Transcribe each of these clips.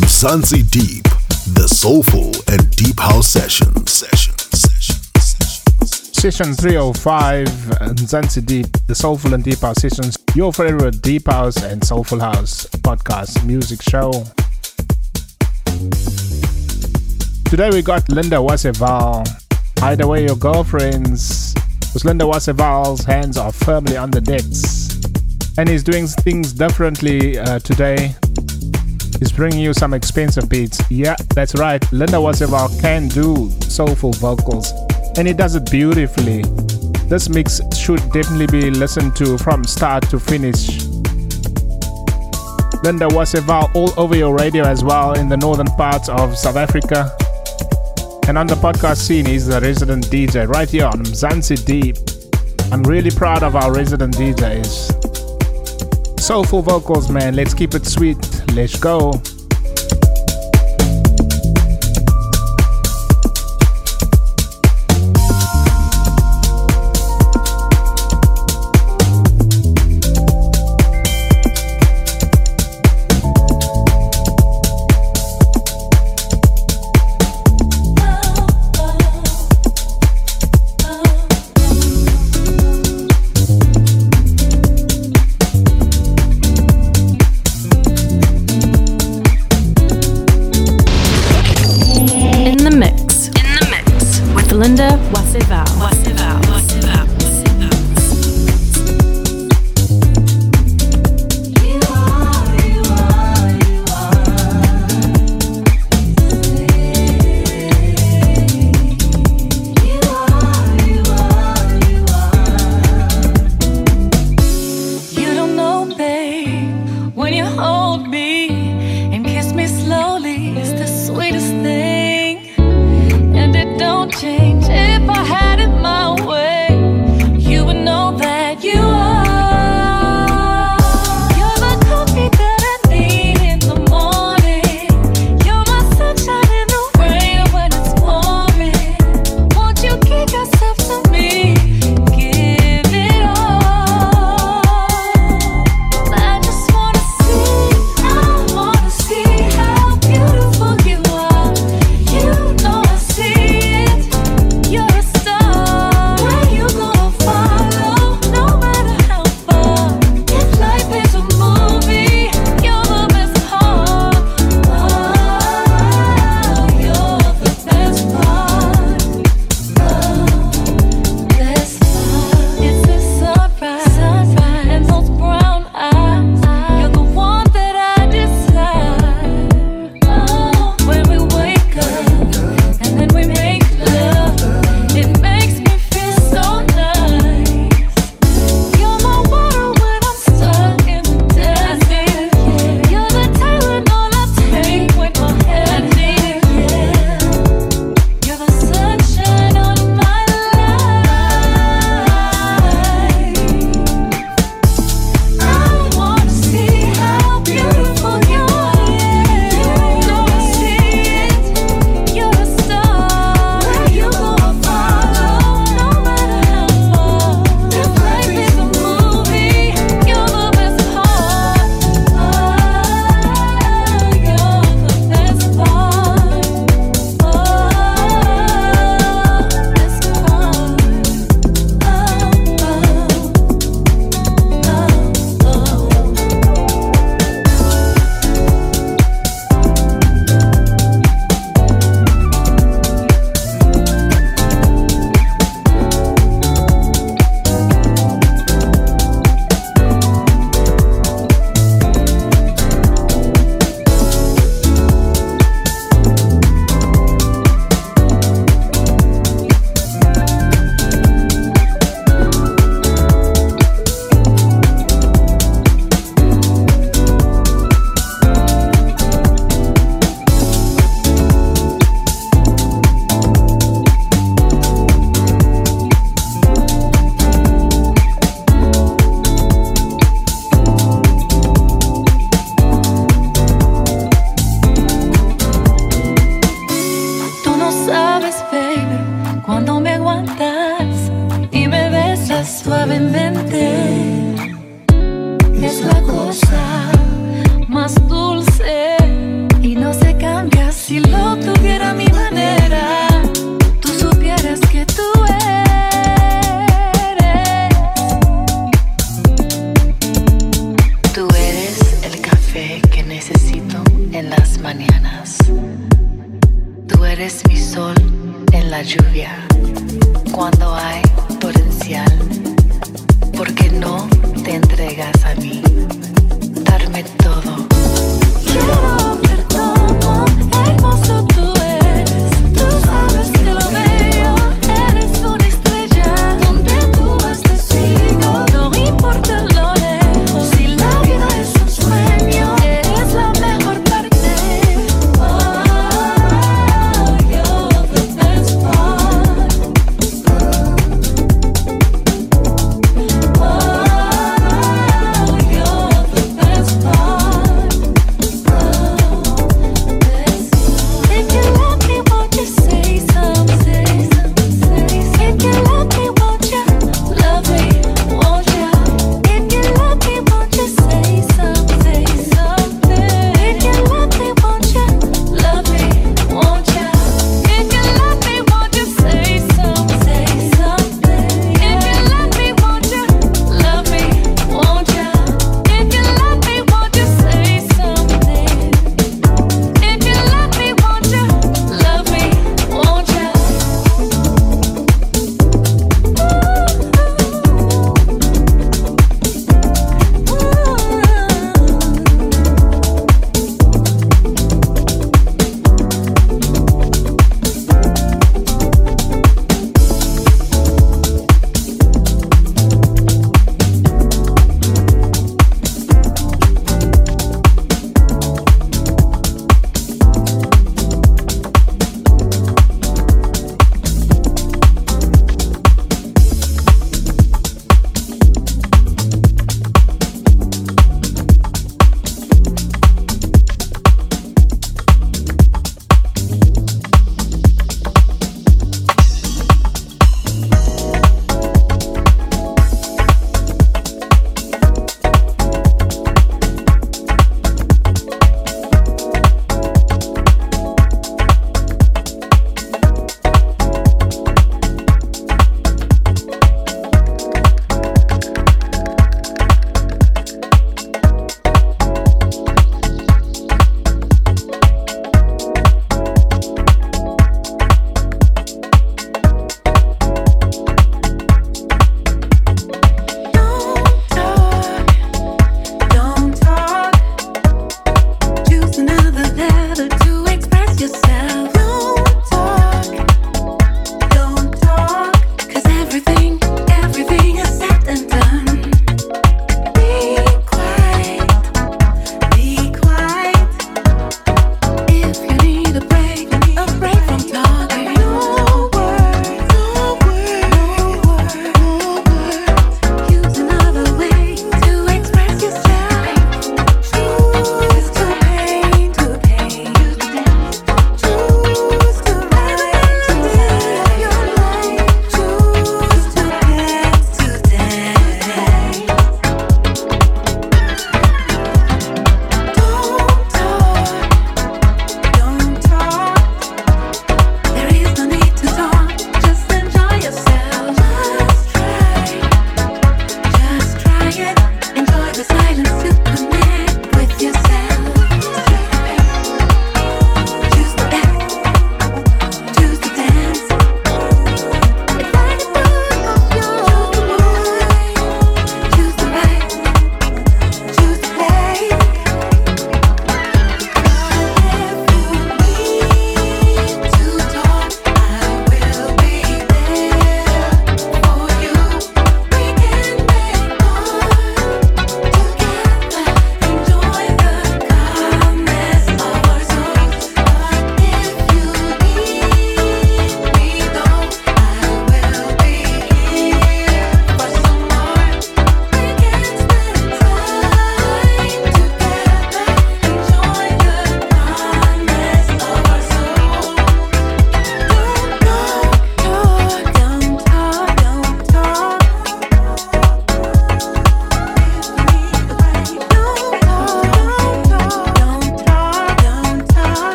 Mzansi Deep, the soulful and deep house session. Session. Session. Session 305, Mzansi Deep, the soulful and deep house sessions. Your favorite deep house and soulful house podcast music show. Today we got Linda Wase Vaal. Hide way, your girlfriends. Because Linda Wase Vaal's hands are firmly on the decks. And he's doing things differently uh, today. He's bringing you some expensive beats. Yeah, that's right. Linda Wase Vaal can do soulful vocals. And he does it beautifully. This mix should definitely be listened to from start to finish. Linda Wase Vaal all over your radio as well in the northern parts of South Africa. And on the podcast scene, he's the resident DJ right here on Mzansi Deep. I'm really proud of our resident DJs. Soulful vocals, man. Let's keep it sweet. Let's go.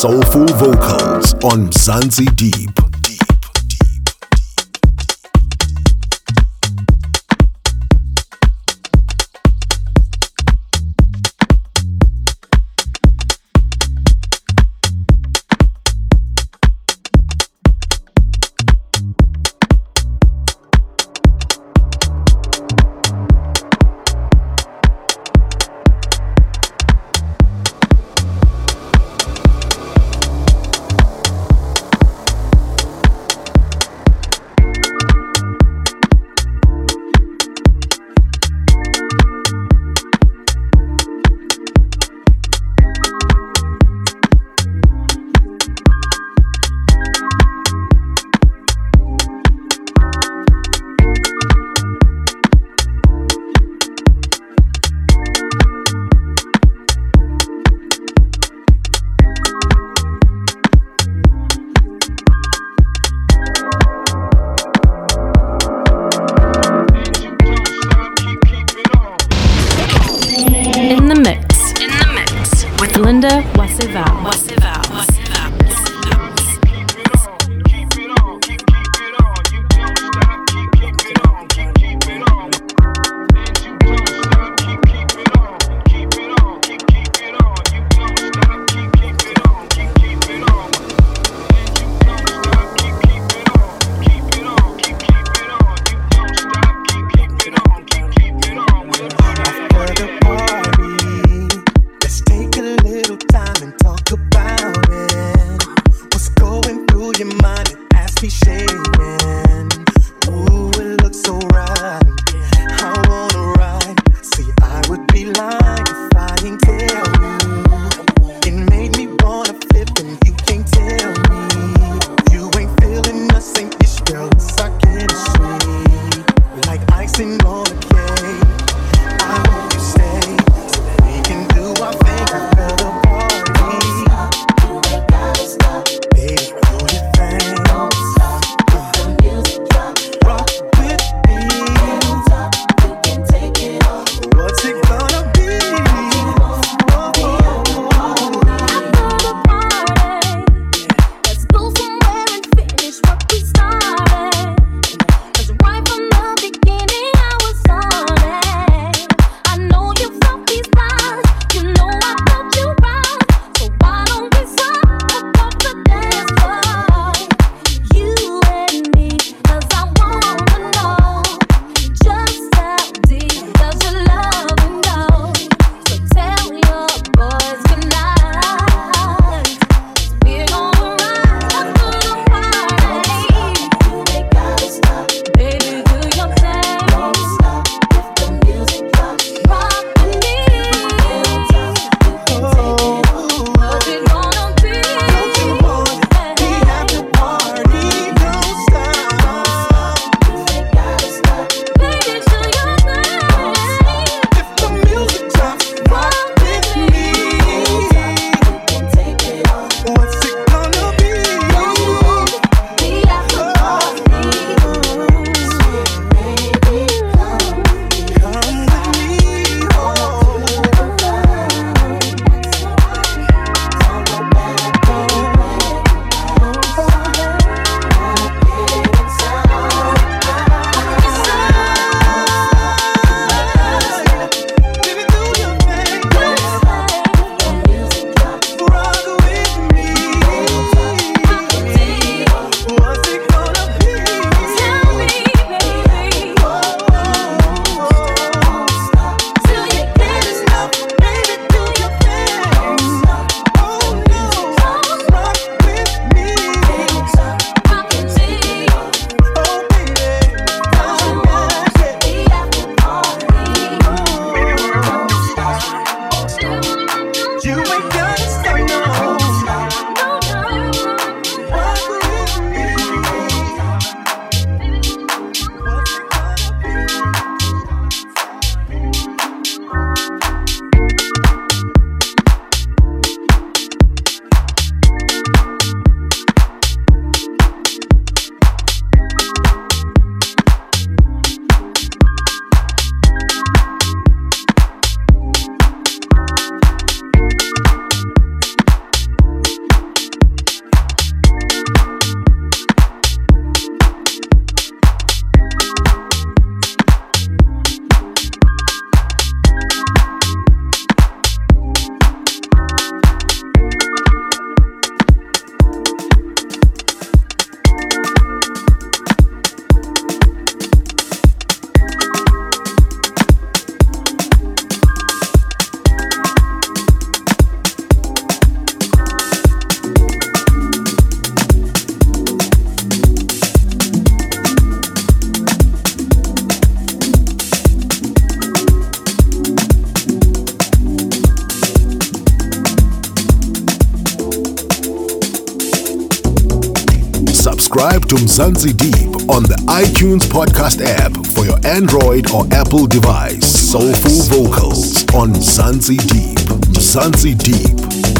Soulful vocals on Mzansi Deep. Mzansi Deep on the iTunes podcast app for your Android or Apple device. Soulful vocals on Mzansi Deep. Mzansi Deep,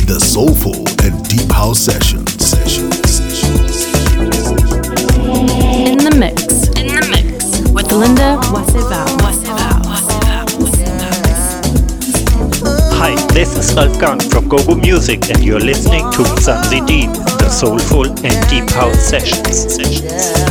the soulful and deep house session. Is Ralf GUM from GoGo Music, and you're listening to Mzansi Deep, the soulful and deep house sessions. sessions.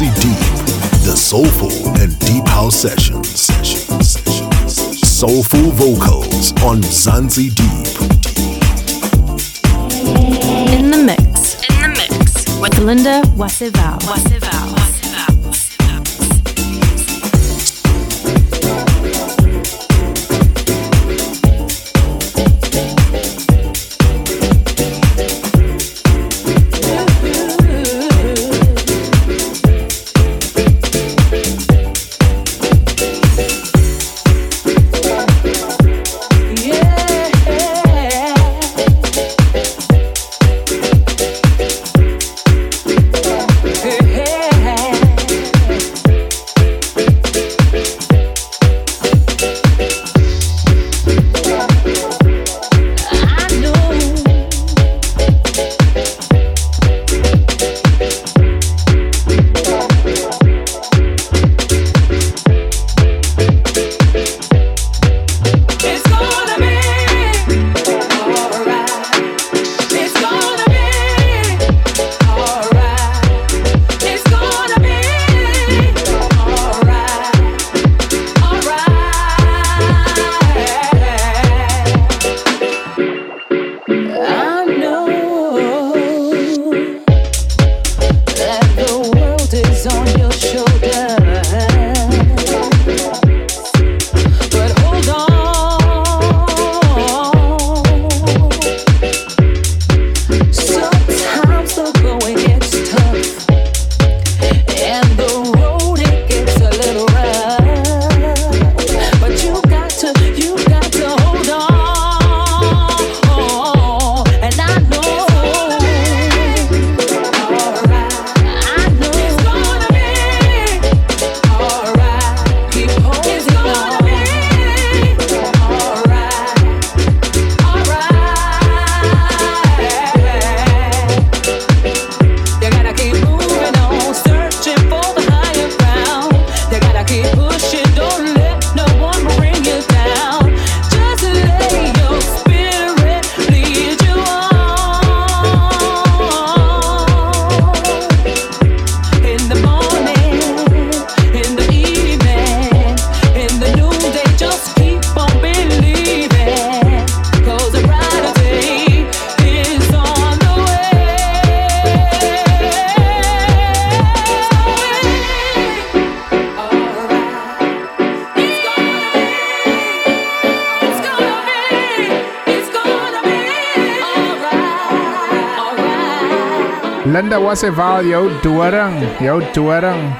Mzansi Deep, the soulful and deep house sessions. Soulful vocals on Mzansi Deep. In the mix. In the mix with Linda Wase Vaal. Wase Vaal. Waseval, yo Duarang, yo Duarang.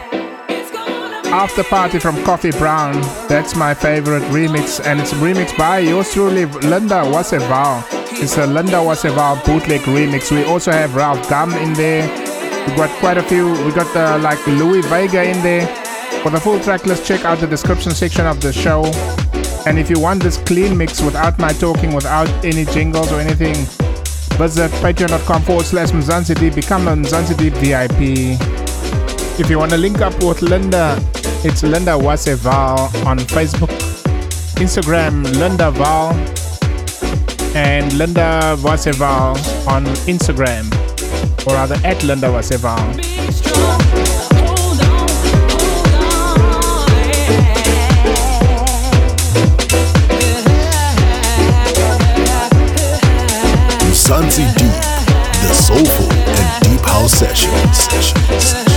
After Party from Koffee Brown, that's my favorite remix, and it's remixed by yours truly, Linda Wase Vaal. It's a Linda Wase Vaal bootleg remix. We also have Ralf GUM in there. We got quite a few. We got uh, like Louie Vega in there. For the full track list, check out the description section of the show. And if you want this clean mix without my talking, without any jingles or anything, visit patreon.com forward slash Mzansi Deep. Become a Mzansi Deep VIP. If you want to link up with Linda, it's Linda Wase Vaal on Facebook, Instagram, Linda Vaal, and Linda Wase Vaal on Instagram, or rather at Linda Wase Vaal. Mzansi Deep, the soulful and deep house sessions. sessions.